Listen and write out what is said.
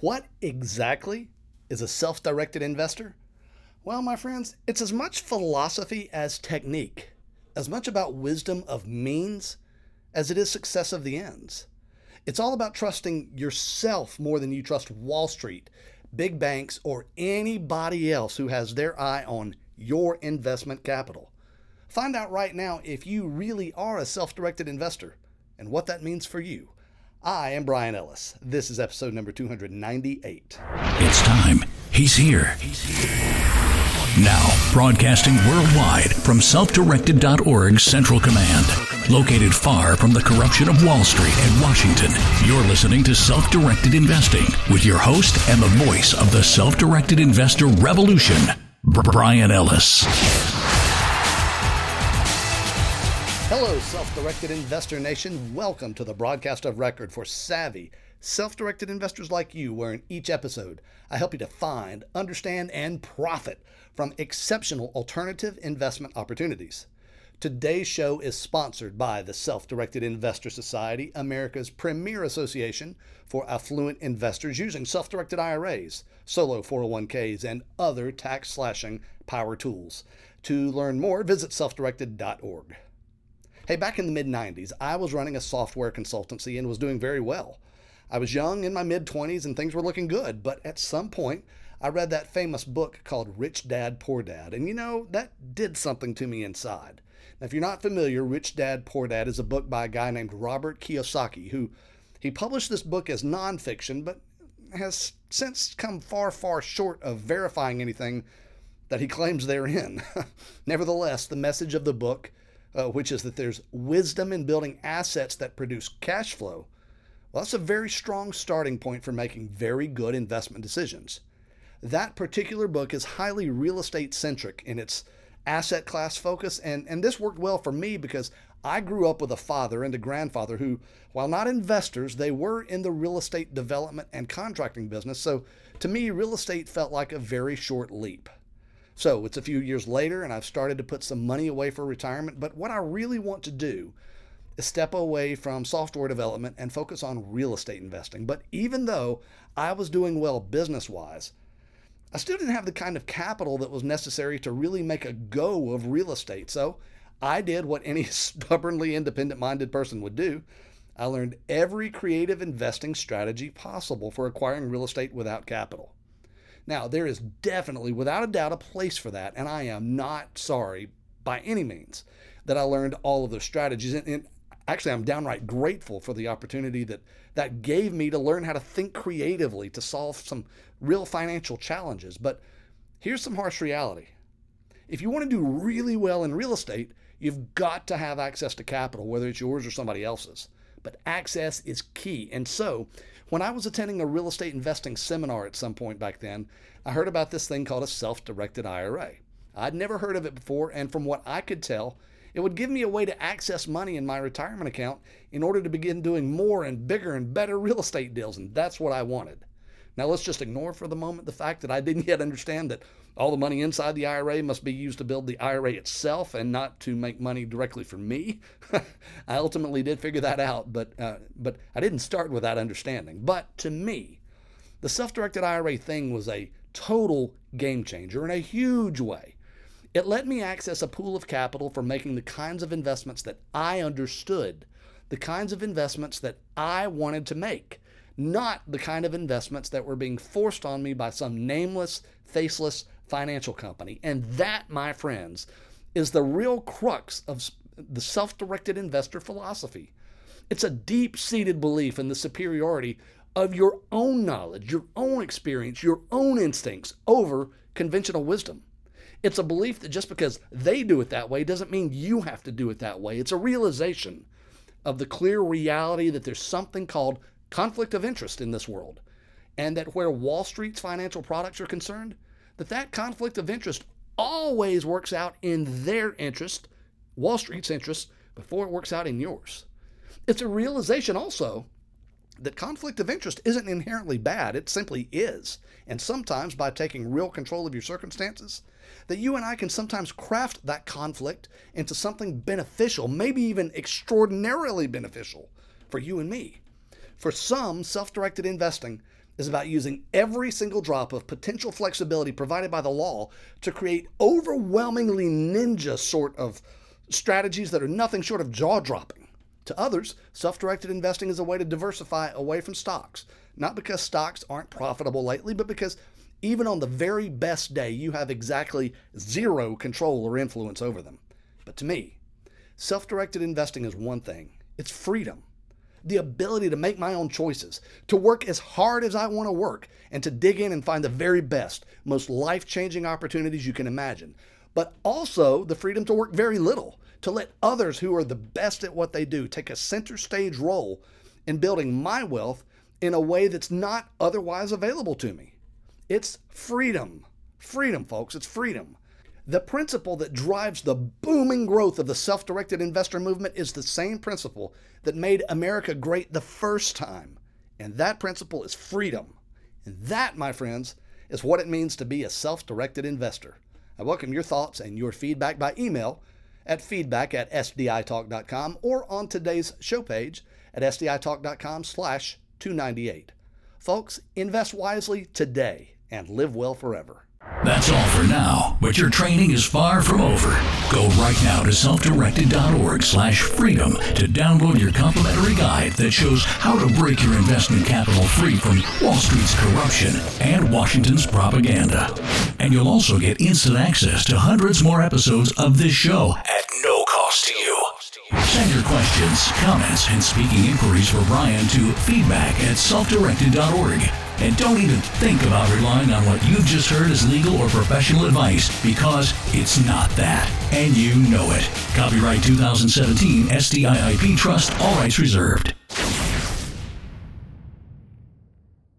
What exactly is a self directed investor? Well, my friends, it's as much philosophy as technique, as much about wisdom of means as it is success of the ends. It's all about trusting yourself more than you trust Wall Street, big banks, or anybody else who has their eye on your investment capital. Find out right now if you really are a self directed investor and what that means for you. I am Bryan Ellis. This is episode number 298. It's time. He's here. He's here. Now, broadcasting worldwide from selfdirected.org's Central Command. Located far from the corruption of Wall Street and Washington, you're listening to Self Directed Investing with your host and the voice of the self directed investor revolution, Bryan Ellis. Hello, self directed investor nation. Welcome to the broadcast of record for savvy, self directed investors like you, where in each episode I help you to find, understand, and profit from exceptional alternative investment opportunities. Today's show is sponsored by the Self Directed Investor Society, America's premier association for affluent investors using self directed IRAs, solo 401ks, and other tax slashing power tools. To learn more, visit selfdirected.org. Hey, back in the mid 90s, I was running a software consultancy and was doing very well. I was young in my mid 20s and things were looking good, but at some point, I read that famous book called Rich Dad Poor Dad, and you know, that did something to me inside. Now, if you're not familiar, Rich Dad Poor Dad is a book by a guy named Robert Kiyosaki, who he published this book as nonfiction, but has since come far, far short of verifying anything that he claims therein. Nevertheless, the message of the book uh, which is that there's wisdom in building assets that produce cash flow. Well, that's a very strong starting point for making very good investment decisions. That particular book is highly real estate centric in its asset class focus, and, and this worked well for me because I grew up with a father and a grandfather who, while not investors, they were in the real estate development and contracting business. So to me, real estate felt like a very short leap. So it's a few years later, and I've started to put some money away for retirement. But what I really want to do is step away from software development and focus on real estate investing. But even though I was doing well business wise, I still didn't have the kind of capital that was necessary to really make a go of real estate. So I did what any stubbornly independent minded person would do. I learned every creative investing strategy possible for acquiring real estate without capital. Now, there is definitely, without a doubt, a place for that, and I am not sorry by any means that I learned all of those strategies. And, and actually, I'm downright grateful for the opportunity that that gave me to learn how to think creatively to solve some real financial challenges. But here's some harsh reality. If you want to do really well in real estate, you've got to have access to capital, whether it's yours or somebody else's. But access is key. And so when I was attending a real estate investing seminar at some point back then, I heard about this thing called a self directed IRA. I'd never heard of it before, and from what I could tell, it would give me a way to access money in my retirement account in order to begin doing more and bigger and better real estate deals, and that's what I wanted. Now, let's just ignore for the moment the fact that I didn't yet understand that all the money inside the IRA must be used to build the IRA itself and not to make money directly for me. I ultimately did figure that out, but, uh, but I didn't start with that understanding. But to me, the self directed IRA thing was a total game changer in a huge way. It let me access a pool of capital for making the kinds of investments that I understood, the kinds of investments that I wanted to make not the kind of investments that were being forced on me by some nameless, faceless financial company. And that, my friends, is the real crux of the self directed investor philosophy. It's a deep seated belief in the superiority of your own knowledge, your own experience, your own instincts over conventional wisdom. It's a belief that just because they do it that way doesn't mean you have to do it that way. It's a realization of the clear reality that there's something called conflict of interest in this world, and that where Wall Street's financial products are concerned, that that conflict of interest always works out in their interest, Wall Street's interest, before it works out in yours. It's a realization also that conflict of interest isn't inherently bad, it simply is. And sometimes, by taking real control of your circumstances, that you and I can sometimes craft that conflict into something beneficial, maybe even extraordinarily beneficial for you and me. For some, self directed investing is about using every single drop of potential flexibility provided by the law to create overwhelmingly ninja sort of strategies that are nothing short of jaw dropping. To others, self directed investing is a way to diversify away from stocks, not because stocks aren't profitable lately, but because even on the very best day, you have exactly zero control or influence over them. But to me, self directed investing is one thing it's freedom. The ability to make my own choices, to work as hard as I want to work, and to dig in and find the very best, most life changing opportunities you can imagine. But also the freedom to work very little, to let others who are the best at what they do take a center stage role in building my wealth in a way that's not otherwise available to me. It's freedom. Freedom, folks. It's freedom. The principle that drives the booming growth of the self directed investor movement is the same principle that made America great the first time. And that principle is freedom. And that, my friends, is what it means to be a self directed investor. I welcome your thoughts and your feedback by email at feedback at sditalk.com or on today's show page at sditalk.com slash 298. Folks, invest wisely today and live well forever. That's all for now, but your training is far from over. Go right now to selfdirected.org slash freedom to download your complimentary guide that shows how to break your investment capital free from Wall Street's corruption and Washington's propaganda. And you'll also get instant access to hundreds more episodes of this show at no cost to you. Send your questions, comments, and speaking inquiries for Bryan to feedback at selfdirected.org. And don't even think about relying on what you've just heard as legal or professional advice because it's not that. And you know it. Copyright 2017 SDIIP Trust, all rights reserved.